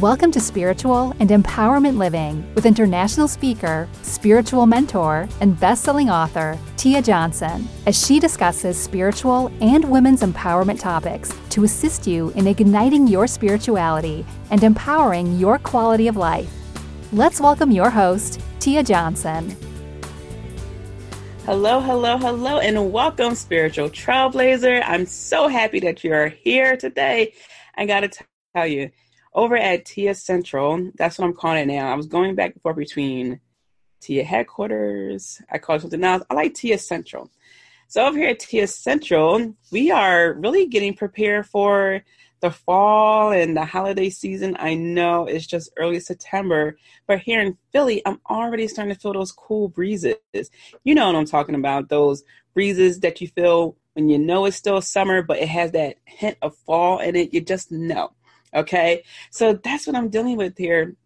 Welcome to Spiritual and Empowerment Living with international speaker, spiritual mentor, and best-selling author Tia Johnson, as she discusses spiritual and women's empowerment topics to assist you in igniting your spirituality and empowering your quality of life. Let's welcome your host, Tia Johnson. Hello, hello, hello, and welcome, Spiritual Trailblazer. I'm so happy that you're here today. I got to tell you, over at Tia Central, that's what I'm calling it now. I was going back and forth between Tia headquarters. I call it something else. I like Tia Central. So over here at Tia Central, we are really getting prepared for the fall and the holiday season. I know it's just early September, but here in Philly, I'm already starting to feel those cool breezes. You know what I'm talking about, those breezes that you feel when you know it's still summer, but it has that hint of fall in it. You just know. Okay. So that's what I'm dealing with here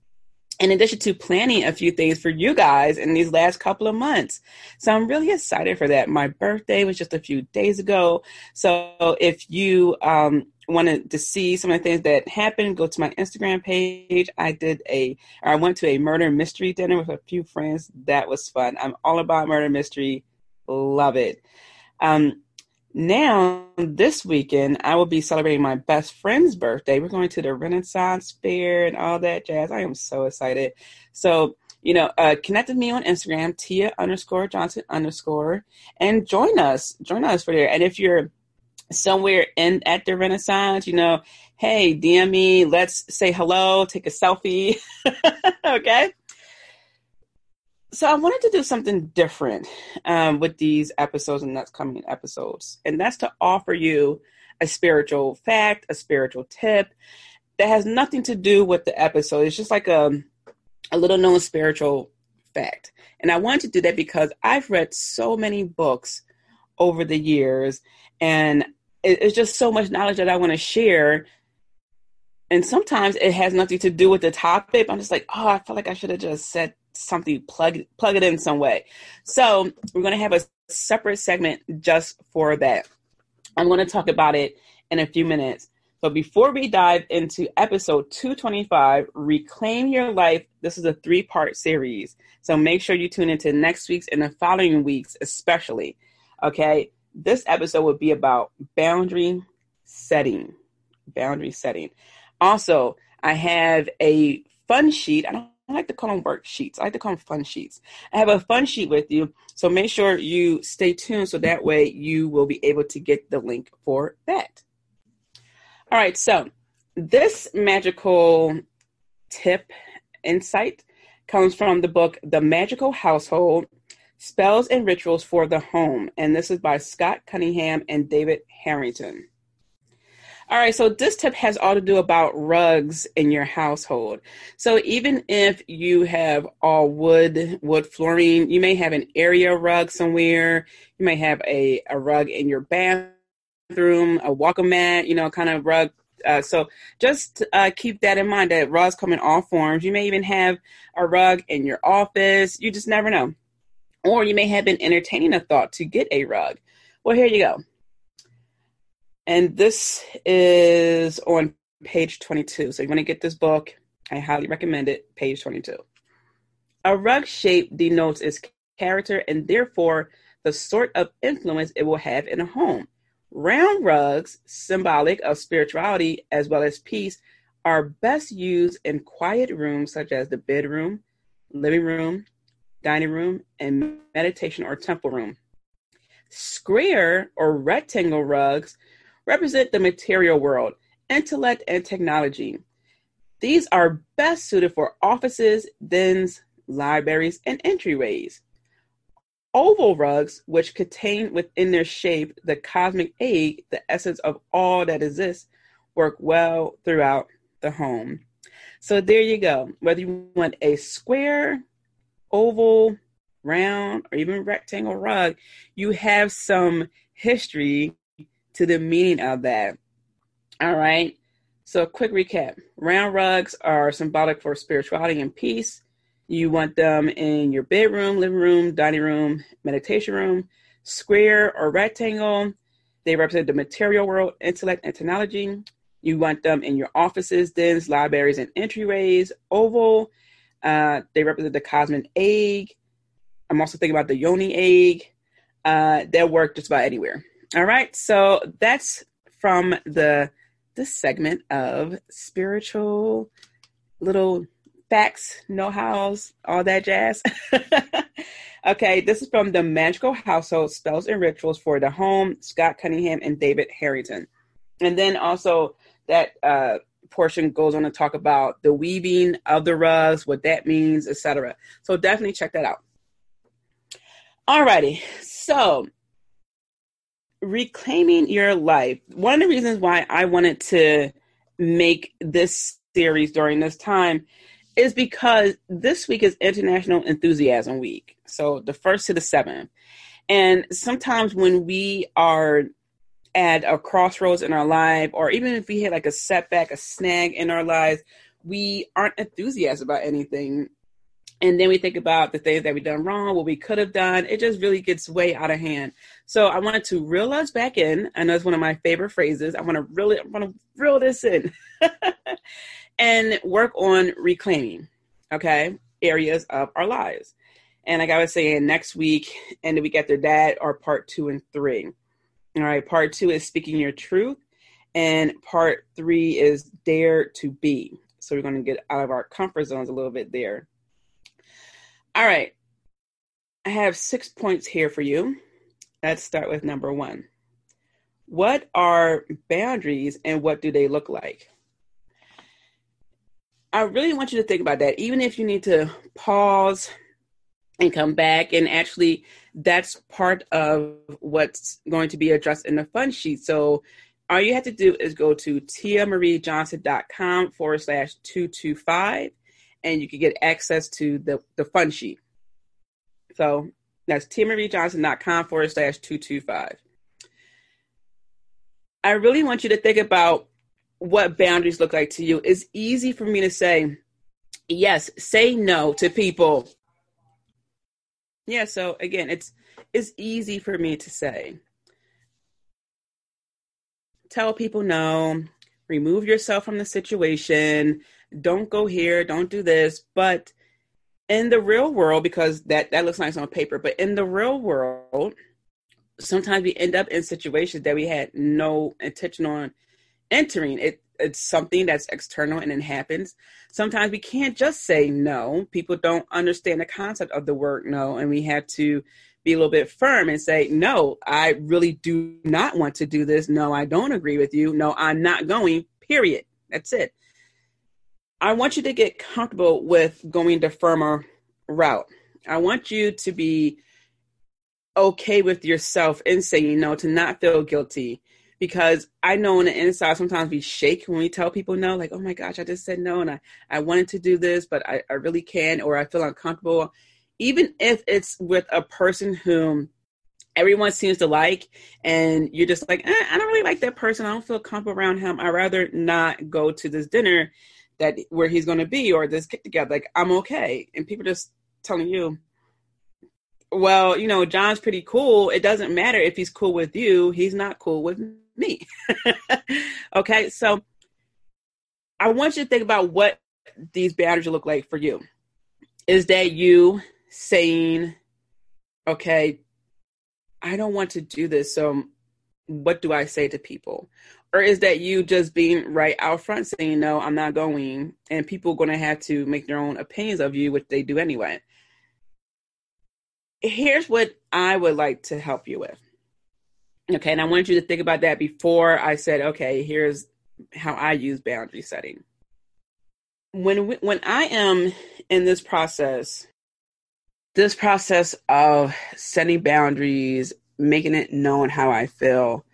in addition to planning a few things for you guys in these last couple of months. So I'm really excited for that. My birthday was just a few days ago. So if you um, wanted to see some of the things that happened, go to my Instagram page. I did a, I went to a murder mystery dinner with a few friends. That was fun. I'm all about murder mystery. Love it. Um, now, this weekend, I will be celebrating my best friend's birthday. We're going to the Renaissance Fair and all that jazz. I am so excited. So, you know, uh, connect with me on Instagram, Tia underscore Johnson underscore, and join us. Join us for there. And if you're somewhere in at the Renaissance, you know, hey, DM me, let's say hello, take a selfie. okay. So I wanted to do something different um, with these episodes and next coming episodes, and that's to offer you a spiritual fact, a spiritual tip that has nothing to do with the episode. It's just like a a little known spiritual fact, and I wanted to do that because I've read so many books over the years, and it's just so much knowledge that I want to share. And sometimes it has nothing to do with the topic. I'm just like, oh, I feel like I should have just said something, plug plug it in some way. So we're going to have a separate segment just for that. I'm going to talk about it in a few minutes. But before we dive into episode 225, Reclaim Your Life, this is a three part series. So make sure you tune into next week's and the following weeks, especially. Okay this episode will be about boundary setting. Boundary setting. Also, I have a fun sheet. I don't I like to call them worksheets. I like to call them fun sheets. I have a fun sheet with you, so make sure you stay tuned so that way you will be able to get the link for that. All right, so this magical tip insight comes from the book The Magical Household Spells and Rituals for the Home. And this is by Scott Cunningham and David Harrington. All right, so this tip has all to do about rugs in your household. So even if you have all wood, wood flooring, you may have an area rug somewhere. You may have a, a rug in your bathroom, a welcome mat, you know, kind of rug. Uh, so just uh, keep that in mind that rugs come in all forms. You may even have a rug in your office. You just never know. Or you may have been entertaining a thought to get a rug. Well, here you go. And this is on page 22. So you want to get this book. I highly recommend it, page 22. A rug shape denotes its character and therefore the sort of influence it will have in a home. Round rugs, symbolic of spirituality as well as peace, are best used in quiet rooms such as the bedroom, living room, dining room, and meditation or temple room. Square or rectangle rugs represent the material world, intellect, and technology. These are best suited for offices, dens, libraries, and entryways. Oval rugs, which contain within their shape the cosmic egg, the essence of all that exists, work well throughout the home. So there you go. Whether you want a square, oval, round, or even rectangle rug, you have some history to the meaning of that. All right. So, quick recap round rugs are symbolic for spirituality and peace. You want them in your bedroom, living room, dining room, meditation room. Square or rectangle, they represent the material world, intellect, and technology. You want them in your offices, dens, libraries, and entryways. Oval, uh, they represent the cosmic egg. I'm also thinking about the yoni egg. Uh, they'll work just about anywhere. All right, so that's from the this segment of spiritual little facts, know-hows, all that jazz. okay, this is from the Magical Household Spells and Rituals for the Home, Scott Cunningham and David Harrington. And then also that uh, portion goes on to talk about the weaving of the rugs, what that means, etc. So definitely check that out. Alrighty, so reclaiming your life. One of the reasons why I wanted to make this series during this time is because this week is International Enthusiasm Week. So the first to the seventh. And sometimes when we are at a crossroads in our life, or even if we hit like a setback, a snag in our lives, we aren't enthusiastic about anything. And then we think about the things that we've done wrong, what we could have done. It just really gets way out of hand. So I wanted to reel us back in. I know it's one of my favorite phrases. I want to really I want to reel this in and work on reclaiming, okay, areas of our lives. And like I was saying, next week and the week after that are part two and three. All right, part two is speaking your truth, and part three is dare to be. So we're going to get out of our comfort zones a little bit there. All right, I have six points here for you. Let's start with number one. What are boundaries and what do they look like? I really want you to think about that, even if you need to pause and come back and actually that's part of what's going to be addressed in the fun sheet. So all you have to do is go to tiamariejohnson.com forward slash 225 and you can get access to the, the fun sheet. So that's tiamariejohnson.com forward slash 225. I really want you to think about what boundaries look like to you. It's easy for me to say, yes, say no to people yeah so again it's it's easy for me to say tell people no remove yourself from the situation don't go here don't do this but in the real world because that that looks nice on paper but in the real world sometimes we end up in situations that we had no intention on entering it it's something that's external and it happens. Sometimes we can't just say no. People don't understand the concept of the word no, and we have to be a little bit firm and say, no, I really do not want to do this. No, I don't agree with you. No, I'm not going, period. That's it. I want you to get comfortable with going the firmer route. I want you to be okay with yourself in saying no, to not feel guilty, because I know on the inside sometimes we shake when we tell people no, like, oh my gosh, I just said no and I, I wanted to do this, but I, I really can't, or I feel uncomfortable. Even if it's with a person whom everyone seems to like, and you're just like, eh, I don't really like that person. I don't feel comfortable around him. I'd rather not go to this dinner that where he's going to be or this get together. Like, I'm okay. And people just telling you, well, you know, John's pretty cool. It doesn't matter if he's cool with you. He's not cool with me. okay, so I want you to think about what these boundaries look like for you. Is that you saying, okay, I don't want to do this, so what do I say to people? Or is that you just being right out front saying, no, I'm not going, and people are going to have to make their own opinions of you, which they do anyway? Here's what I would like to help you with. Okay, and I want you to think about that before I said, okay, here's how I use boundary setting. When we, when I am in this process, this process of setting boundaries, making it known how I feel,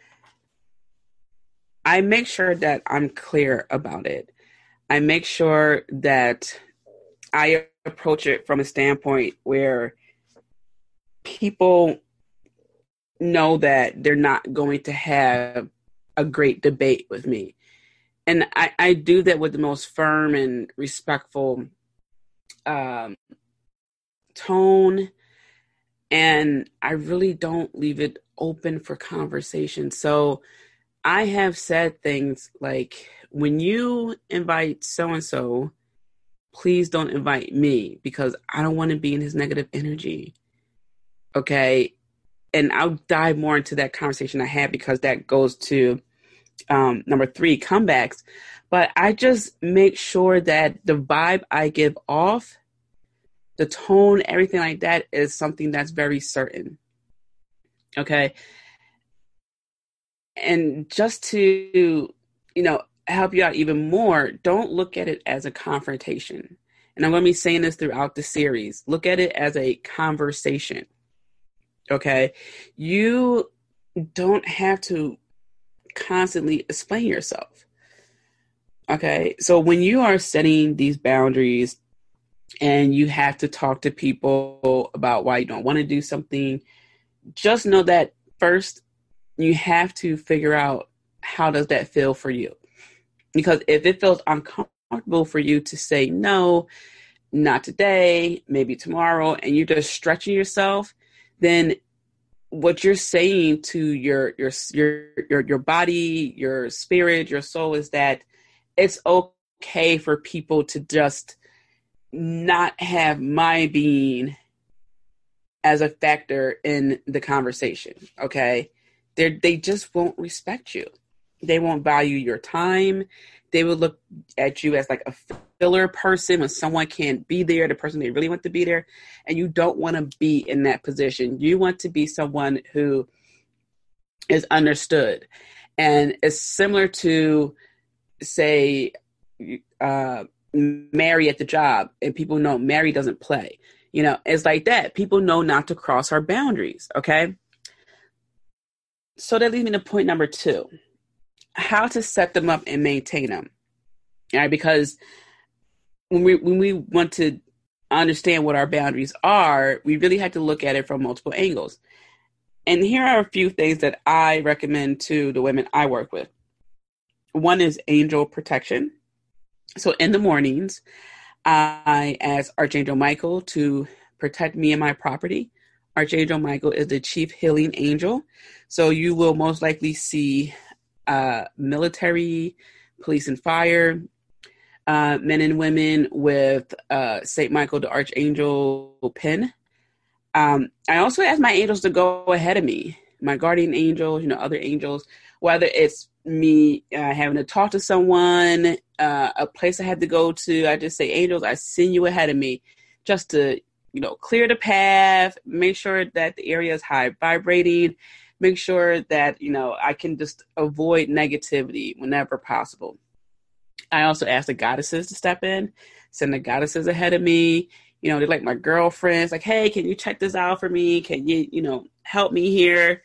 I make sure that I'm clear about it. I make sure that I approach it from a standpoint where people know that they're not going to have a great debate with me. And I, I do that with the most firm and respectful um, tone. And I really don't leave it open for conversation. So I have said things like, when you invite so and so, please don't invite me because I don't want to be in his negative energy. Okay. And I'll dive more into that conversation I had because that goes to um, number three comebacks. But I just make sure that the vibe I give off, the tone, everything like that is something that's very certain. Okay. And just to, you know, help you out even more, don't look at it as a confrontation. And I'm going to be saying this throughout the series. Look at it as a conversation. Okay. You don't have to constantly explain yourself. Okay. So when you are setting these boundaries and you have to talk to people about why you don't want to do something, just know that first you have to figure out how does that feel for you because if it feels uncomfortable for you to say no, not today, maybe tomorrow, and you're just stretching yourself, then what you're saying to your your your your, your body, your spirit, your soul is that it's okay for people to just not have my being as a factor in the conversation. Okay. They they just won't respect you. They won't value your time. They will look at you as like a filler person when someone can't be there, the person they really want to be there. And you don't want to be in that position. You want to be someone who is understood. And it's similar to, say, uh, Mary at the job, and people know Mary doesn't play. You know, it's like that. People know not to cross our boundaries, okay? So that leads me to point number two how to set them up and maintain them. All right, because when we when we want to understand what our boundaries are, we really have to look at it from multiple angles. And here are a few things that I recommend to the women I work with. One is angel protection. So in the mornings, I ask Archangel Michael to protect me and my property. Archangel Michael is the chief healing angel. So you will most likely see uh, military, police and fire, uh, men and women with uh, St. Michael the Archangel pin. Um, I also ask my angels to go ahead of me, my guardian angels, you know, other angels, whether it's me uh, having to talk to someone, uh, a place I had to go to. I just say, angels, I send you ahead of me just to, you know, clear the path, make sure that the area is high vibrating, make sure that you know I can just avoid negativity whenever possible. I also ask the goddesses to step in, send the goddesses ahead of me. You know, they're like my girlfriends, like, hey, can you check this out for me? Can you, you know, help me here?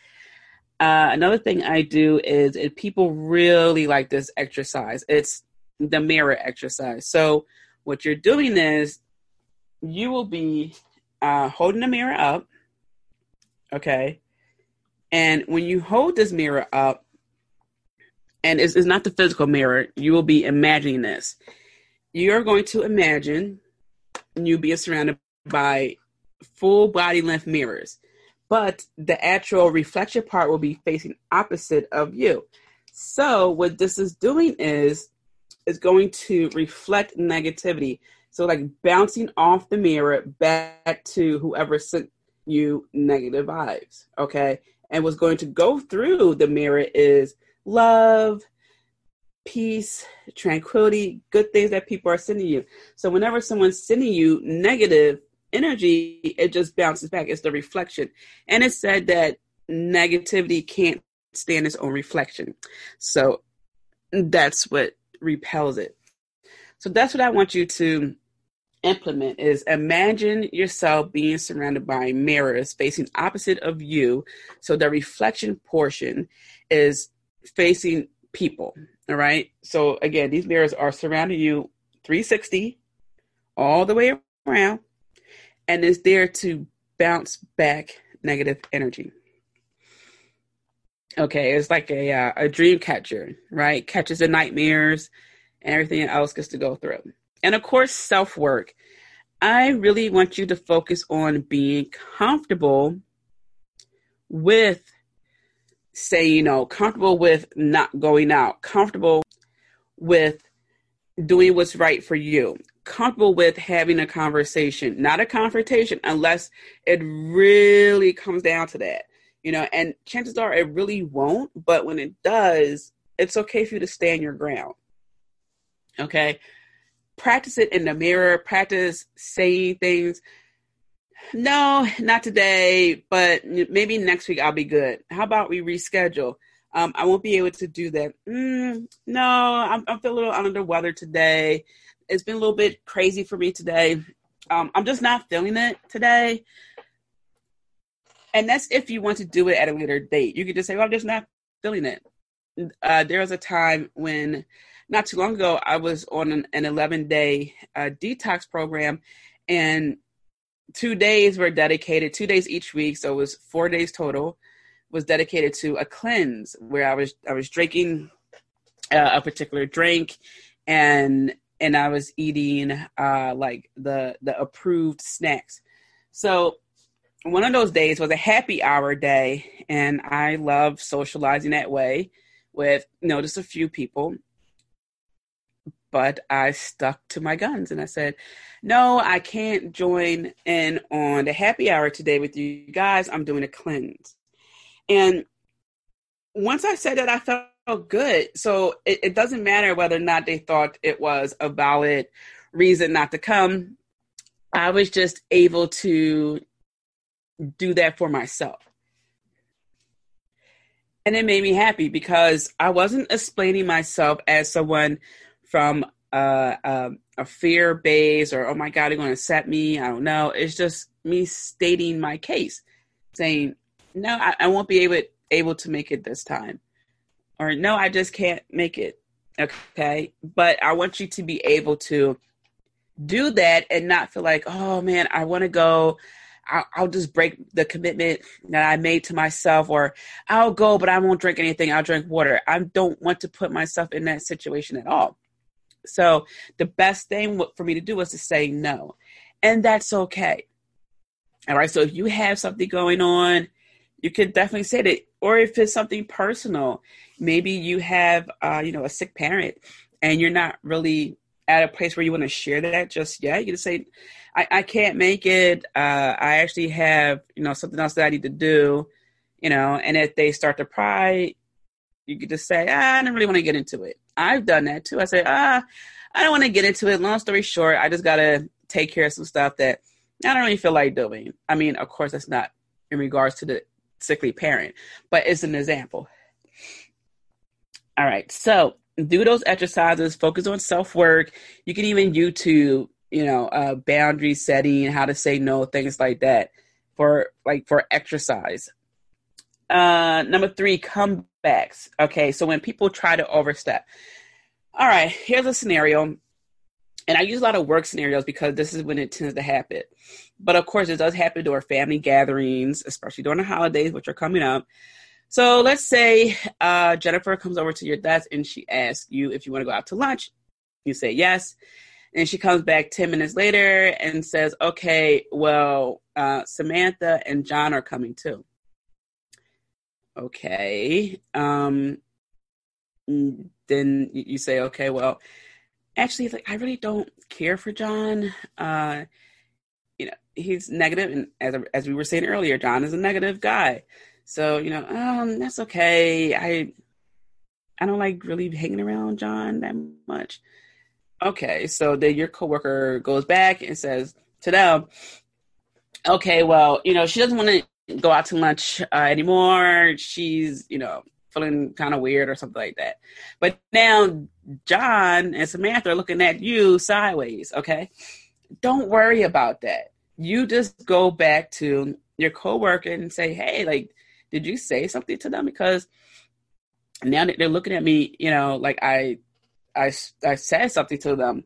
Uh, another thing I do is if people really like this exercise, it's the mirror exercise. So what you're doing is you will be uh, holding the mirror up, okay, and when you hold this mirror up, and it's, it's not the physical mirror, you will be imagining this. You're going to imagine you being surrounded by full body length mirrors, but the actual reflection part will be facing opposite of you. So what this is doing is is going to reflect negativity. So like bouncing off the mirror back to whoever sent you negative vibes. Okay and what's going to go through the mirror is love, peace, tranquility, good things that people are sending you. So whenever someone's sending you negative energy, it just bounces back. It's the reflection. And it said that negativity can't stand its own reflection. So that's what repels it. So that's what I want you to implement is imagine yourself being surrounded by mirrors facing opposite of you. So the reflection portion is facing people all right? So again these mirrors are surrounding you 360 all the way around and is there to bounce back negative energy. Okay it's like a uh, a dream catcher right? Catches the nightmares and everything else gets to go through and of course, self work. I really want you to focus on being comfortable with say, you know, comfortable with not going out, comfortable with doing what's right for you, comfortable with having a conversation, not a confrontation, unless it really comes down to that, you know, and chances are it really won't, but when it does, it's okay for you to stand your ground. Okay. Practice it in the mirror, practice saying things no, not today, but maybe next week I'll be good. How about we reschedule? Um, I won't be able to do that. Mm, no, I'm, I'm feeling a little under the weather today. It's been a little bit crazy for me today. Um, I'm just not feeling it today. And that's if you want to do it at a later date. You could just say, well, I'm just not feeling it. Uh, there was a time when, not too long ago, I was on an, an 11 day uh, detox program, and two days were dedicated, two days each week, so it was four days total, was dedicated to a cleanse where I was I was drinking uh, a particular drink, and and I was eating uh, like the the approved snacks. So one of those days was a happy hour day, and I love socializing that way with just a few people but I stuck to my guns and I said, no, I can't join in on the happy hour today with you guys. I'm doing a cleanse. And once I said that, I felt good. So it, it doesn't matter whether or not they thought it was a valid reason not to come. I was just able to do that for myself. And it made me happy because I wasn't explaining myself as someone from uh, um, a fear base or oh my god, they're going to set me. I don't know. It's just me stating my case, saying no, I, I won't be able able to make it this time, or no, I just can't make it. Okay, but I want you to be able to do that and not feel like oh man, I want to go. I'll, I'll, just break the commitment that I made to myself, or I'll go, but I won't drink anything. I'll drink water. I don't want to put myself in that situation at all. So the best thing for me to do was to say no. And that's okay. All right. So if you have something going on, you could definitely say that. Or if it's something personal, maybe you have, uh, you know, a sick parent and you're not really at a place where you want to share that just yet. You can say, I, I can't make it. Uh, I actually have, you know, something else that I need to do, you know, and if they start to pry, you could just say, ah, I don't really want to get into it. I've done that too. I say, ah, I don't want to get into it. Long story short, I just got to take care of some stuff that I don't really feel like doing. I mean, of course, that's not in regards to the sickly parent, but it's an example. All right. So do those exercises, focus on self work. You can even YouTube, you know, uh, boundary setting, how to say no, things like that for like for exercise. Uh, number three, comebacks. Okay, so when people try to overstep. All right, here's a scenario. And I use a lot of work scenarios because this is when it tends to happen. But of course, it does happen during family gatherings, especially during the holidays, which are coming up. So let's say uh, Jennifer comes over to your desk and she asks you if you want to go out to lunch. You say yes. And she comes back 10 minutes later and says, okay, well, uh, Samantha and John are coming too okay. Um, then you say, okay, well, actually, like I really don't care for John. Uh, you know, he's negative, and as as we were saying earlier, John is a negative guy. So you know, um, that's okay. I I don't like really hanging around John that much. Okay, so then your coworker goes back and says to them, okay, well, you know, she doesn't want to go out to lunch uh, anymore. She's, you know, feeling kind of weird or something like that. But now John and Samantha are looking at you sideways, okay? Don't worry about that. You just go back to your coworker and say, hey, like, did you say something to them? Because now that they're looking at me, you know, like I, I, I said something to them,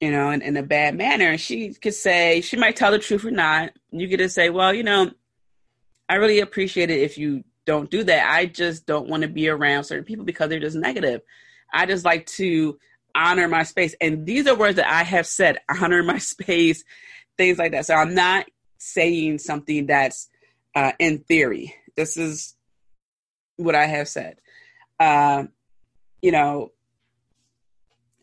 you know, in, in a bad manner. And she could say, she might tell the truth or not. You could just say, well, you know, I really appreciate it if you don't do that. I just don't want to be around certain people because they're just negative. I just like to honor my space. And these are words that I have said honor my space, things like that. So I'm not saying something that's uh, in theory. This is what I have said. Um, you know,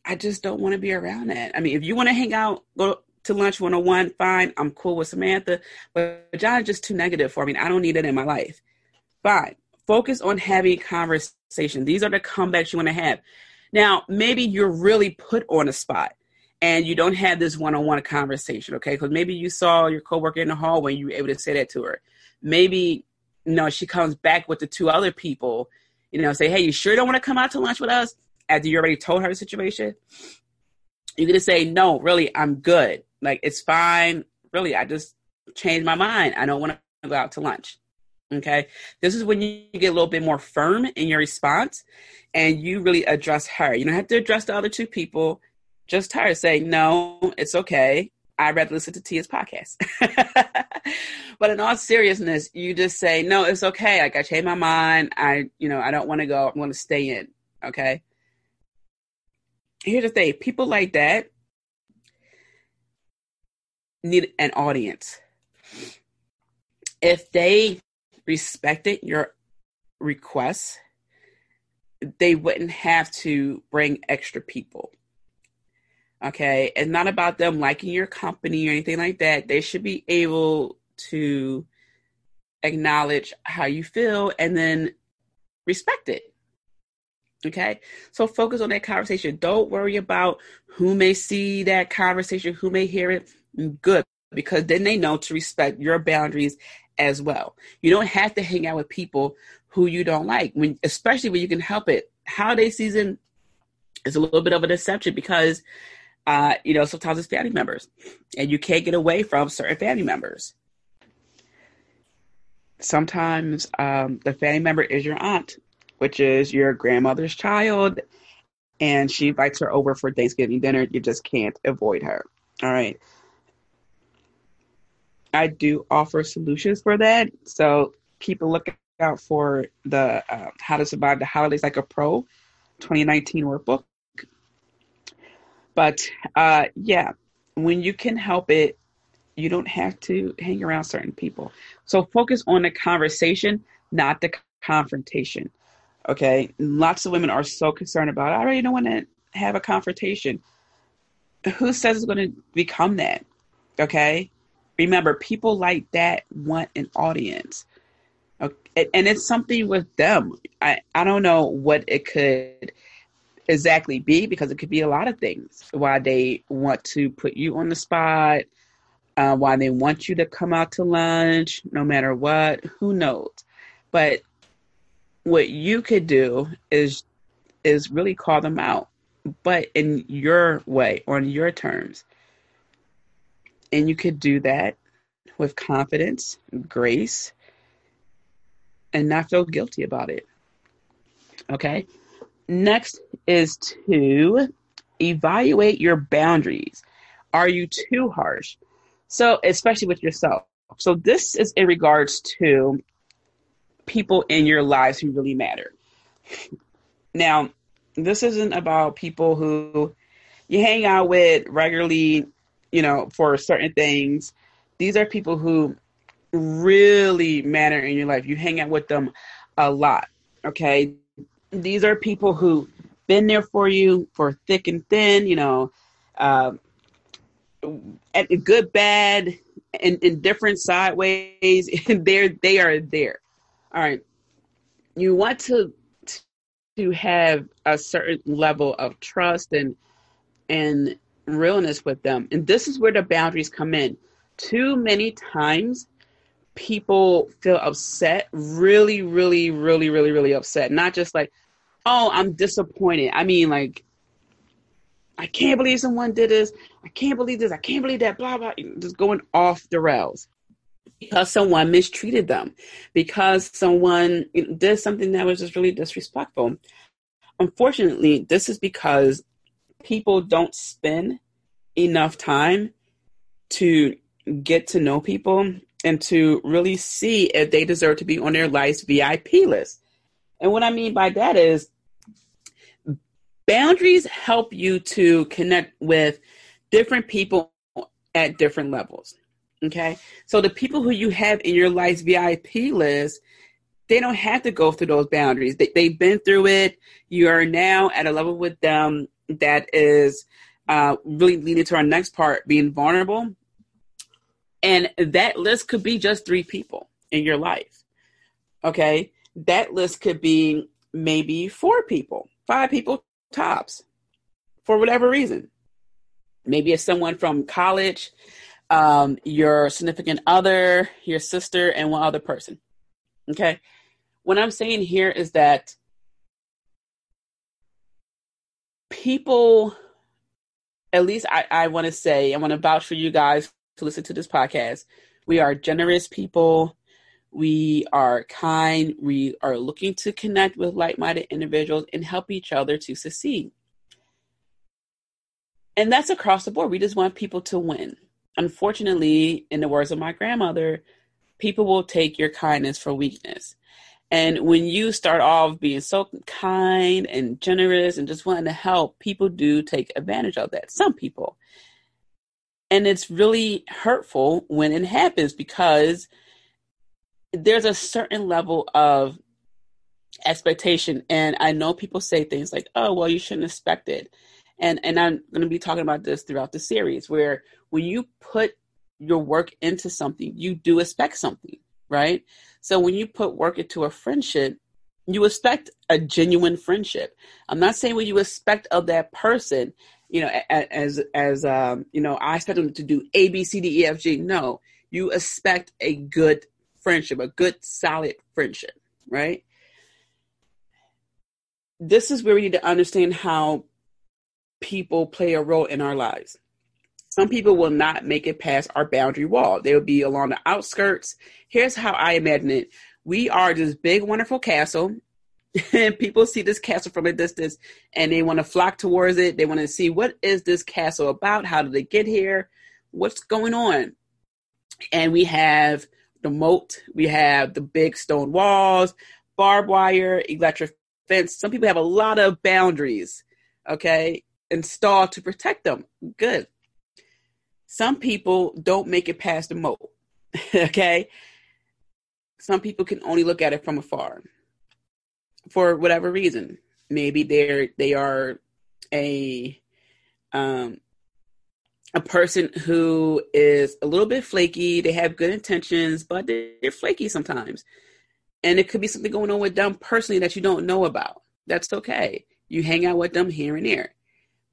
I just don't want to be around that. I mean, if you want to hang out, go to lunch 101, fine. I'm cool with Samantha. But John is just too negative for me. I don't need it in my life. Fine. Focus on having conversation. These are the comebacks you want to have. Now, maybe you're really put on a spot and you don't have this one-on-one conversation, okay? Because maybe you saw your coworker in the hallway and you were able to say that to her. Maybe, you know, she comes back with the two other people, you know, say, hey, you sure don't want to come out to lunch with us? After you already told her the situation. You're to say, no, really, I'm good. Like, it's fine. Really, I just changed my mind. I don't want to go out to lunch. Okay. This is when you get a little bit more firm in your response and you really address her. You don't have to address the other two people. Just her. Say, no, it's okay. I'd rather listen to Tia's podcast. but in all seriousness, you just say, no, it's okay. Like I changed my mind. I, you know, I don't want to go. I want to stay in. Okay. Here's the thing people like that need an audience. If they respected your requests, they wouldn't have to bring extra people. Okay. It's not about them liking your company or anything like that. They should be able to acknowledge how you feel and then respect it. Okay. So focus on that conversation. Don't worry about who may see that conversation, who may hear it. Good. Because then they know to respect your boundaries as well. You don't have to hang out with people who you don't like when especially when you can help it. Holiday season is a little bit of a deception because uh, you know, sometimes it's family members and you can't get away from certain family members. Sometimes um, the family member is your aunt, which is your grandmother's child, and she invites her over for Thanksgiving dinner. You just can't avoid her. All right. I do offer solutions for that. So keep a lookout for the uh, How to Survive the Holidays Like a Pro 2019 workbook. But uh, yeah, when you can help it, you don't have to hang around certain people. So focus on the conversation, not the confrontation. Okay. Lots of women are so concerned about, I really don't want to have a confrontation. Who says it's going to become that? Okay. Remember, people like that want an audience. Okay? And it's something with them. I, I don't know what it could exactly be because it could be a lot of things why they want to put you on the spot, uh, why they want you to come out to lunch, no matter what. Who knows? But what you could do is is really call them out, but in your way, on your terms. And you could do that with confidence, grace, and not feel guilty about it. Okay? Next is to evaluate your boundaries. Are you too harsh? So, especially with yourself. So, this is in regards to people in your lives who really matter. Now, this isn't about people who you hang out with regularly, you know, for certain things. These are people who really matter in your life. You hang out with them a lot. Okay these are people who been there for you for thick and thin, you know, uh, at good, bad, and in different sideways. And they're they are there. All right. You want to to have a certain level of trust and and realness with them. And this is where the boundaries come in. Too many times people feel upset, really, really, really, really, really upset. Not just like, oh, I'm disappointed. I mean, like, I can't believe someone did this. I can't believe this. I can't believe that. Blah blah. Just going off the rails because someone mistreated them, because someone did something that was just really disrespectful. Unfortunately, this is because people don't spend enough time to get to know people and to really see if they deserve to be on their life's VIP list. And what I mean by that is boundaries help you to connect with different people at different levels. Okay. So the people who you have in your life's VIP list, they don't have to go through those boundaries. They, they've been through it. You are now at a level with them that is uh, really leading to our next part, being vulnerable. And that list could be just three people in your life. Okay. That list could be maybe four people, five people tops for whatever reason. Maybe it's someone from college, um, your significant other, your sister, and one other person. Okay. What I'm saying here is that people, at least I, I want to say, I want to vouch for you guys to listen to this podcast. We are generous people. We are kind. We are looking to connect with like minded individuals and help each other to succeed. And that's across the board. We just want people to win. Unfortunately, in the words of my grandmother, people will take your kindness for weakness. And when you start off being so kind and generous and just wanting to help, people do take advantage of that. Some people. And it's really hurtful when it happens because there's a certain level of expectation. And I know people say things like, oh, well, you shouldn't expect it. And, and I'm going to be talking about this throughout the series where when you put your work into something, you do expect something, right? So when you put work into a friendship, you expect a genuine friendship. I'm not saying what you expect of that person, you know, as as um, you know, I expect them to do A, B, C, D, E, F, G. No, you expect a good friendship, a good solid friendship, right? This is where we need to understand how people play a role in our lives. Some people will not make it past our boundary wall. They will be along the outskirts. Here's how I imagine it. We are this big, wonderful castle, and people see this castle from a distance and they want to flock towards it. They want to see what is this castle about? How did they get here? What's going on? And we have the moat, we have the big stone walls, barbed wire, electric fence. Some people have a lot of boundaries, okay, installed to protect them. Good some people don't make it past the moat. okay? Some people can only look at it from afar for whatever reason. Maybe they're they are a um a person who is a little bit flaky. They have good intentions, but they're flaky sometimes. And it could be something going on with them personally that you don't know about. That's okay. You hang out with them here and there.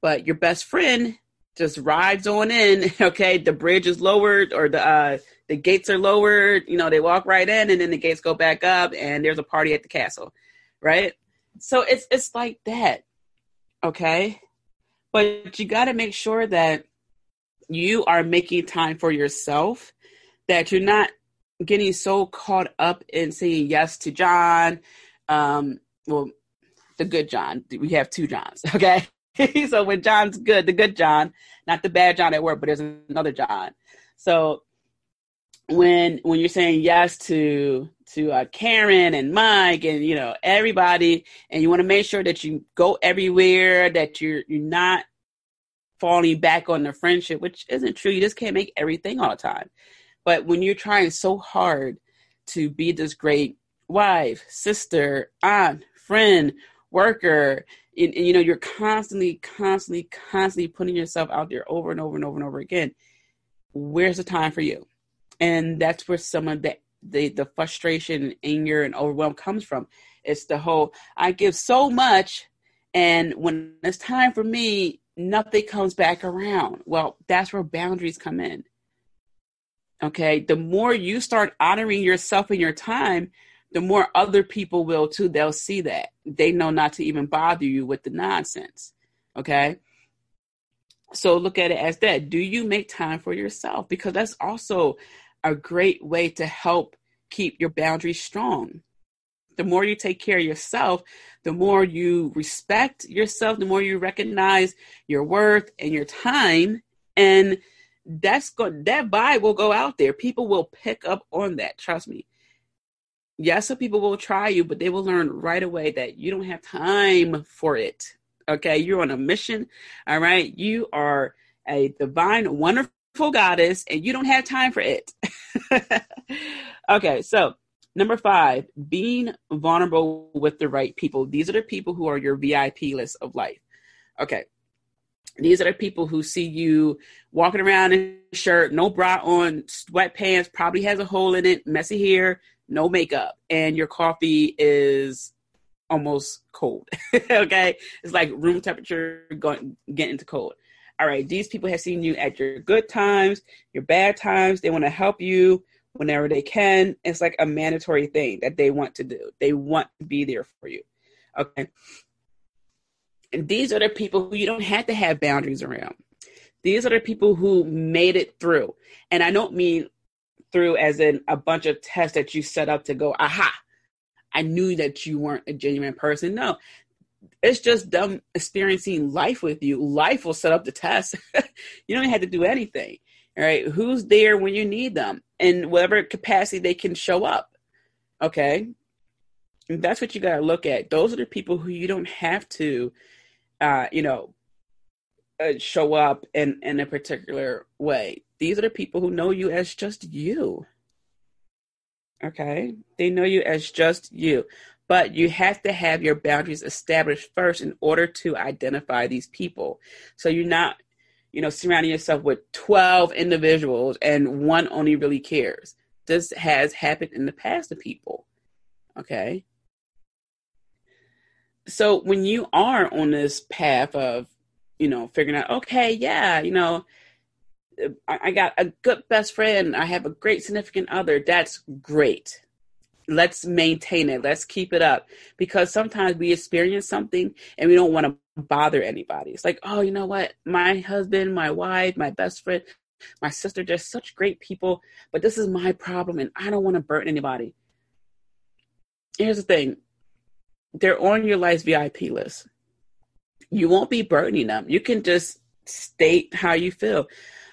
But your best friend just rides on in. Okay, the bridge is lowered or the uh, the gates are lowered. You know, they walk right in, and then the gates go back up, and there's a party at the castle, right? So it's it's like that. Okay, but you got to make sure that you are making time for yourself. That you're not getting so caught up in saying yes to John. Um, well, the good John. We have two Johns. Okay. so when John's good, the good John, not the bad John at work, but there's another John. So when when you're saying yes to to uh, Karen and Mike and you know everybody, and you want to make sure that you go everywhere, that you're you're not falling back on the friendship, which isn't true. You just can't make everything all the time. But when you're trying so hard to be this great wife, sister, aunt, friend, worker, and, and, you know you're constantly constantly constantly putting yourself out there over and over and over and over again where's the time for you and that's where some of the the, the frustration anger and overwhelm comes from it's the whole i give so much and when it's time for me nothing comes back around well that's where boundaries come in okay the more you start honoring yourself and your time the more other people will too. They'll see that. They know not to even bother you with the nonsense. Okay. So look at it as that. Do you make time for yourself? Because that's also a great way to help keep your boundaries strong. The more you take care of yourself, the more you respect yourself, the more you recognize your worth and your time. And that's good. That vibe will go out there. People will pick up on that. Trust me yes, some people will try you, but they will learn right away that you don't have time for it. Okay, you're on a mission. All right, you are a divine, wonderful goddess, and you don't have time for it. okay, so Number five, being vulnerable with the right people. These are the people who are your VIP list of life. Okay. These are the people who see you walking around in a shirt, no bra on, sweatpants, probably has a hole in it, messy hair, no makeup, and your coffee is almost cold. okay. It's like room temperature going getting to cold. All right, these people have seen you at your good times, your bad times. They want to help you whenever they can. It's like a mandatory thing that they want to do. They want to be there for you. Okay. And these are the people who you don't have to have boundaries around. These are the people who made it through. And I don't mean through as in a bunch of tests that you set up to go, aha, I knew that you weren't a genuine person. No, it's just them experiencing life with you. Life will set up the test. you don't have to do anything. All right. Who's there when you need them in whatever capacity they can show up? Okay. And that's what you got to look at. Those are the people who you don't have to, uh, you know, uh, show up in, in a particular way. These are the people who know you as just you. Okay. They know you as just you. But you have to have your boundaries established first in order to identify these people. So you're not, you know, surrounding yourself with 12 individuals and one only really cares. This has happened in the past to people. Okay. So when you are on this path of, you know, figuring out, okay, yeah, you know, I got a good best friend. I have a great significant other. That's great let's maintain it. Let's keep it up. Because sometimes we experience something and we don't want to bother anybody. It's like oh you know what? My husband my wife my best friend my sister they're such great people but this is my problem and i don't want to burden anybody. Here's the thing. They're on your life's vip list. You won't be burdening them. You can just state how you feel.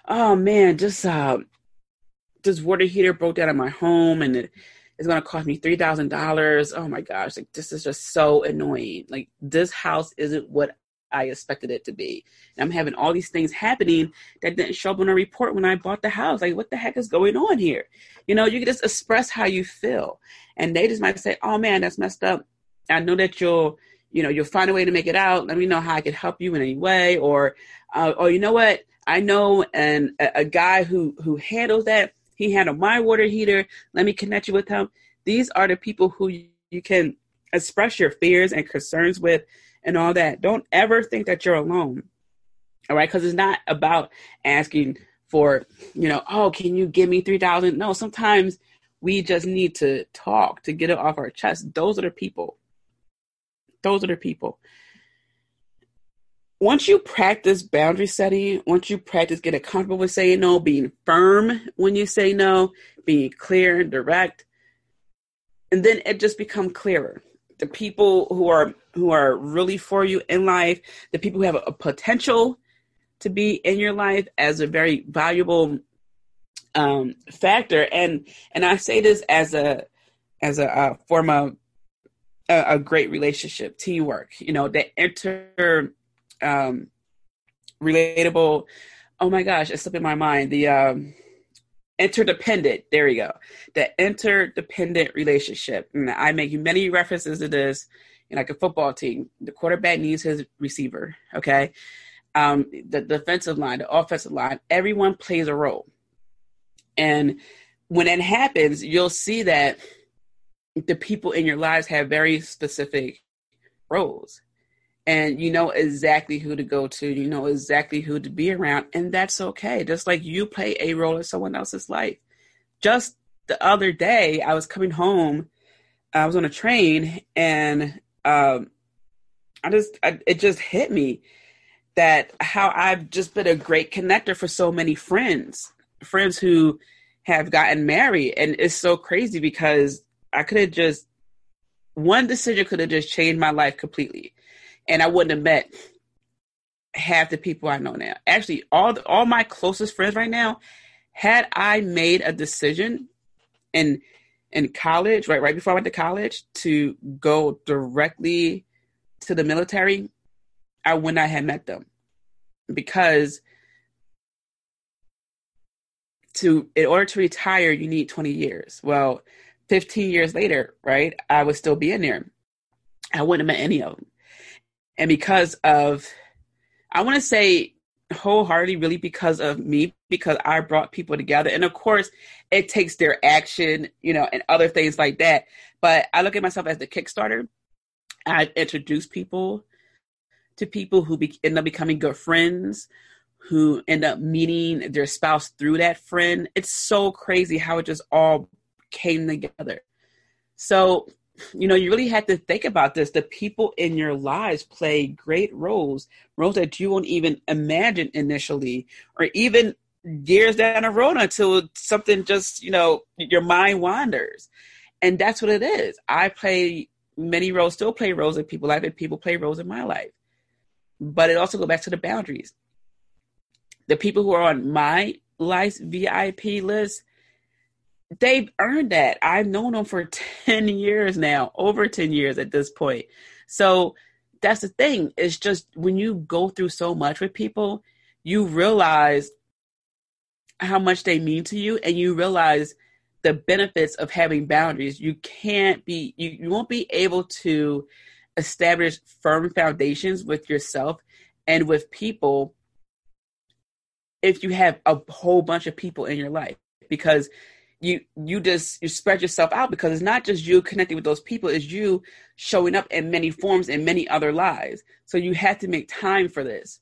Oh man just uh this water heater broke down in my home and it it's going to cost me $3,000. Oh my gosh, like this is just so annoying. Like this house isn't what I expected it to be. And I'm having all these things happening that didn't show up on a report when I bought the house. Like, what the heck is going on here? You know, you can just express how you feel. And they just might say, oh man, that's messed up. I know that you'll, you know, you'll find a way to make it out. Let me know how I can help you in any way. Or, uh, or you know what? I know and a, a guy who who handles that he handled my water heater. Let me connect you with him. These are the people who you can express your fears and concerns with and all that. Don't ever think that you're alone. All right. Because it's not about asking for, you know, oh, can you give me 3000 No, sometimes we just need to talk to get it off our chest. Those are the people. Those are the people once you practice boundary setting, once you practice getting comfortable with saying no, being firm when you say no, being clear and direct, and then it just become clearer. The people who are who are really for you in life, the people who have a, potential to be in your life as a very valuable um, factor, and and I say this as a as a, a form of a, a great relationship, teamwork. You know, that enter um, relatable. Oh my gosh, it's slipping my mind. The um, interdependent. There we go. The interdependent relationship. And I make many references to this. In like a football team, the quarterback needs his receiver. Okay, um, the defensive line, the offensive line, everyone plays a role. And when it happens, you'll see that the people in your lives have very specific roles and you know exactly who to go to you know exactly who to be around and that's okay. Just like you play a role in someone else's life. Just the other day i was coming home i was on a train and um, i just I, it just hit me that how i've just been a great connector for so many friends friends who have gotten married. And it's so crazy because i could have just one decision could have just changed my life completely and I wouldn't have met half the people I know now. Actually, all the, all my closest friends right now, had I made a decision in in college, right right before I went to college, to go directly to the military, I would not have met them because to in order to retire you need 20 years well 15 years later, right, I would still be in there. I wouldn't have met any of them. And because of, I want to say wholeheartedly, really because of me, because I brought people together. And of course, it takes their action, you know, and other things like that. But I look at myself as the Kickstarter. I introduce people to people who be, end up becoming good friends, who end up meeting their spouse through that friend. It's so crazy how it just all came together. So, you know, you really have to think about this. The people in your lives play great roles, roles that you won't even imagine initially, or even years down the road until something just, you know, your mind wanders. And that's what it is. I play many roles, still play roles in people's life, and people play roles in my life. But it also goes back to the boundaries. The people who are on my life's VIP list, they've earned that. I've known them for 10 years now, over 10 years at this point. So that's the thing. It's just when you go through so much with people, you realize how much they mean to you and you realize the benefits of having boundaries. You can't be, you, you won't be able to establish firm foundations with yourself and with people if you have a whole bunch of people in your life because you you just you spread yourself out because it's not just you connecting with those people it's you showing up in many forms in many other lives. So you have to make time for this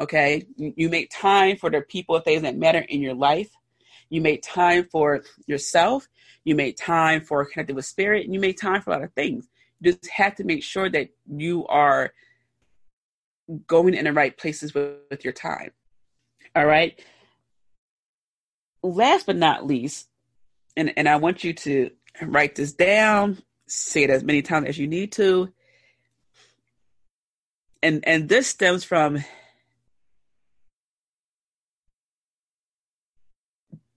okay? You make time for the people and things that matter in your life. You make time for yourself. You make time for connecting with spirit. And you make time for a lot of things. You just have to make sure that you are going in the right places with, with your time all right? Last but not least and, and I want you to write this down, say it as many times as you need to. And and this stems from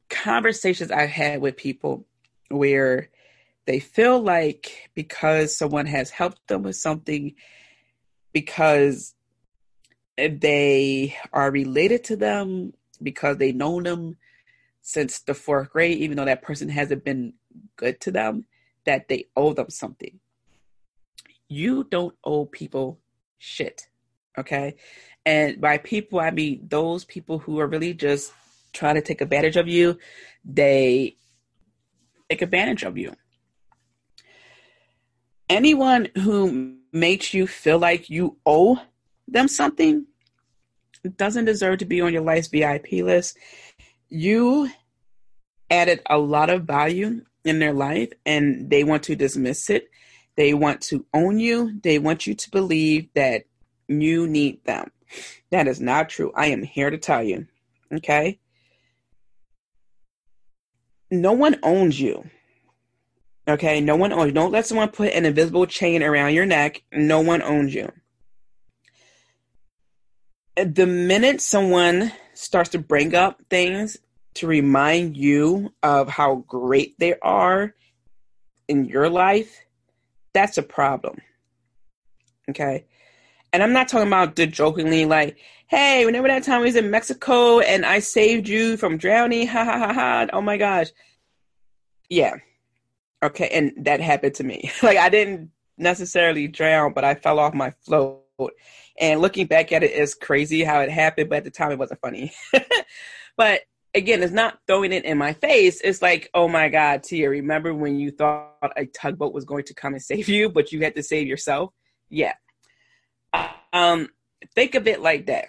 conversations I've had with people where they feel like because someone has helped them with something, because they are related to them, because they know them, since the fourth grade, even though that person hasn't been good to them, that they owe them something. You don't owe people shit. Okay. And by people, I mean those people who are really just trying to take advantage of you. They take advantage of you. Anyone who makes you feel like you owe them something doesn't deserve to be on your life's VIP list you added a lot of value in their life and they want to dismiss it. They want to own you. They want you to believe that you need them. That is not true. I am here to tell you. Okay? No one owns you. Okay? No one owns you. Don't let someone put an invisible chain around your neck. No one owns you. The minute someone starts to bring up things to remind you of how great they are in your life, that's a problem. Okay. And I'm not talking about the jokingly like, hey, remember that time we was in Mexico and I saved you from drowning? Ha ha ha ha. Oh my gosh. Yeah. Okay. And that happened to me. like I didn't necessarily drown, but I fell off my float and looking back at it is crazy how it happened, but at the time it wasn't funny. but again, it's not throwing it in my face. It's like, oh my God, Tia, remember when you thought a tugboat was going to come and save you, but you had to save yourself? Yeah. Um, think of it like that.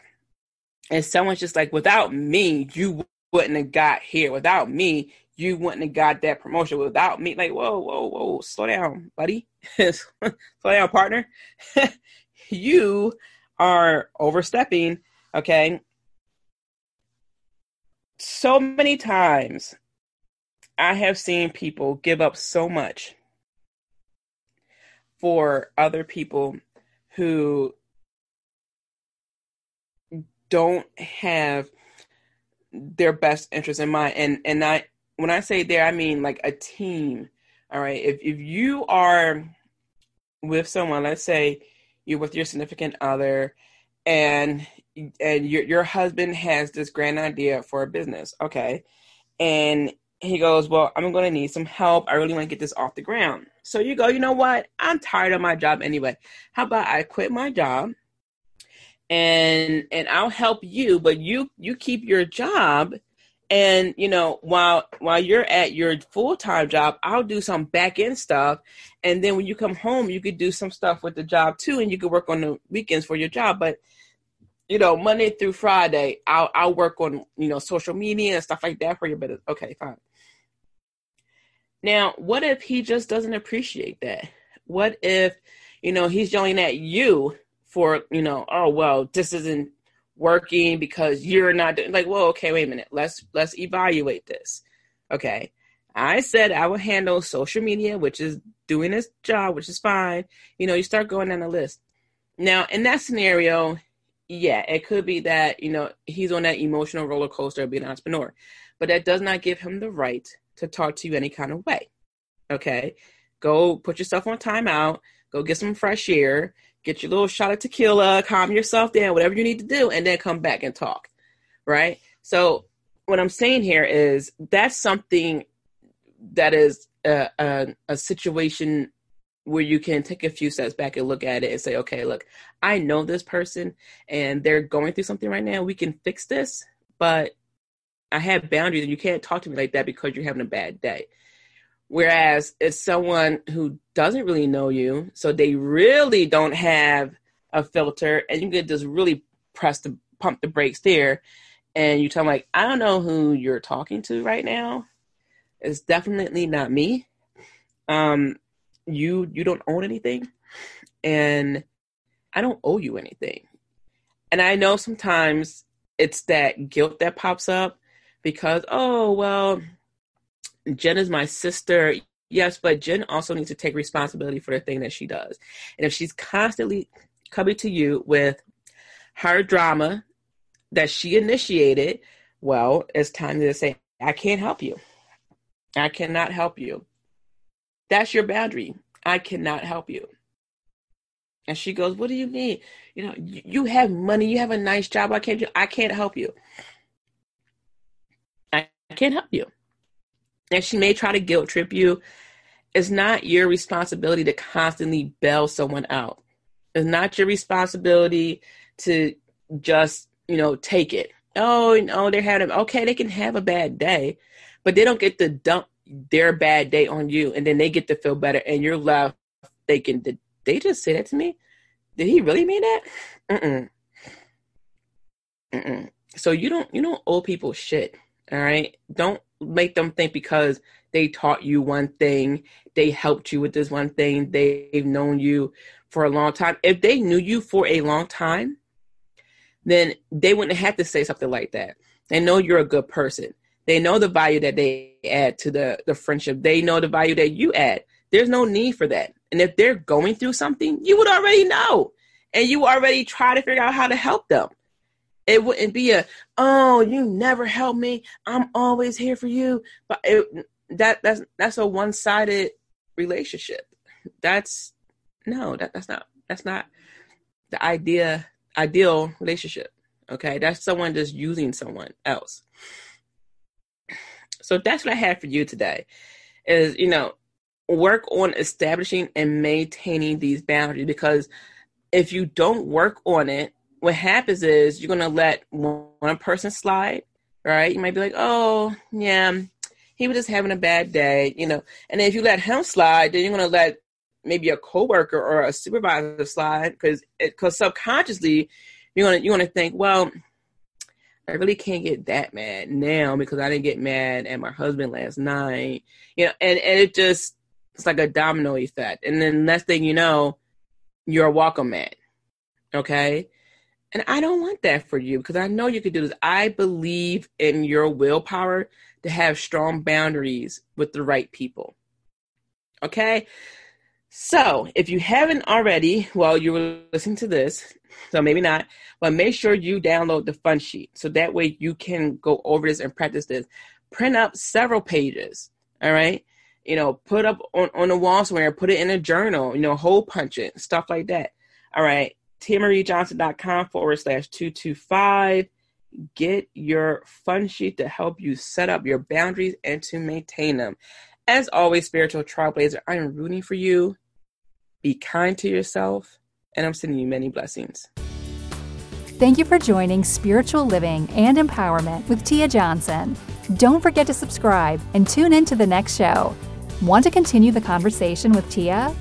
And someone's just like, without me, you wouldn't have got here. Without me, you wouldn't have got that promotion. Without me, like, whoa, whoa, whoa, slow down, buddy. slow down, partner. you are overstepping, okay? So many times I have seen people give up so much for other people who don't have their best interest in mind and and I when I say there I mean like a team all right if if you are with someone let's say you're with your significant other and and your your husband has this grand idea for a business okay and he goes, Well, I'm going to need some help. I really want to get this off the ground. So you go, You know what? I'm tired of my job anyway. How about I quit my job and and I'll help you, but you you keep your job and you know while while you're at your full-time job i'll do some back end stuff. And then when you come home you could do some stuff with the job too and you could work on the weekends for your job. But you know monday through friday i'll i'll work on you know social media and stuff like that for you but okay fine. Now what if he just doesn't appreciate that? What if you know he's yelling at you for you know oh well this isn't working because you're not doing like well okay wait a minute. Let's let's evaluate this. Okay. I said i will handle social media which is doing his job which is fine. You know you start going down the list. Now in that scenario yeah it could be that you know he's on that emotional roller coaster of being an entrepreneur but that does not give him the right to talk to you any kind of way. Okay. Go put yourself on timeout. Go get some fresh air get your little shot of tequila, calm yourself down, whatever you need to do, and then come back and talk. Right? So, what I'm saying here is that's something that is a, a, a situation where you can take a few steps back and look at it and say, okay, look, I know this person and they're going through something right now. We can fix this, but I have boundaries and you can't talk to me like that because you're having a bad day. Whereas it's someone who doesn't really know you, so they really don't have a filter, and you could just really press the pump the brakes there, and you tell them like, I don't know who you're talking to right now. It's definitely not me. Um, you you don't own anything, and I don't owe you anything. And I know sometimes it's that guilt that pops up because oh well Jen is my sister. Yes, but Jen also needs to take responsibility for the thing that she does. And if she's constantly coming to you with her drama that she initiated, well, it's time to say, I can't help you. I cannot help you. That's your boundary. I cannot help you. And she goes, What do you mean? You know, you have money, you have a nice job. I can't I can't help you. I can't help you and she may try to guilt trip you. It's not your responsibility to constantly bail someone out. It's not your responsibility to just, you know, take it. Oh, no, they're having, okay, they can have a bad day, but they don't get to dump their bad day on you and then they get to feel better and you're left thinking, did they just say that to me? Did he really mean that? Mm-mm. Mm-mm. So you don't, you don't owe people shit. All right. Don't make them think because they taught you one thing, they helped you with this one thing, they've known you for a long time. If they knew you for a long time, then they wouldn't have to say something like that. They know you're a good person. They know the value that they add to the, the friendship. They know the value that you add. There's no need for that. And if they're going through something, you would already know. And you already try to figure out how to help them. It wouldn't be a, oh, you never help me. I'm always here for you. But it, that that's that's a one sided relationship. That's no, that that's not that's not the idea ideal relationship. Okay, that's someone just using someone else. So that's what I have for you today. Is you know work on establishing and maintaining these boundaries because if you don't work on it what happens is you're gonna let one person slide, right? You might be like, oh yeah, he was just having a bad day, you know. And if you let him slide, then you're gonna let maybe a coworker or a supervisor slide because because subconsciously you're gonna you're gonna think, well, I really can't get that mad now because I didn't get mad at my husband last night, you know. And and it just it's like a domino effect, and then next thing you know, you're a welcome man, okay. And I don't want that for you because I know you could do this. I believe in your willpower to have strong boundaries with the right people. Okay? So, if you haven't already, while you were listening to this, so maybe not, but make sure you download the fun sheet so that way you can go over this and practice this. Print up several pages, all right? You know, put up on, on the wall somewhere, put it in a journal, you know, hole punch it, stuff like that. All right. TiaMarieJohnson.com forward slash 225 get your fun sheet to help you set up your boundaries and to maintain them. As always, spiritual trailblazer, I am rooting for you. Be kind to yourself, and I'm sending you many blessings. Thank you for joining Spiritual Living and Empowerment with Tia Johnson. Don't forget to subscribe and tune in to the next show. Want to continue the conversation with Tia?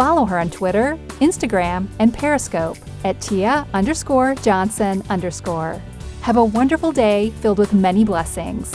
Follow her on Twitter, Instagram, and Periscope at Tia underscore Johnson underscore. Have a wonderful day filled with many blessings.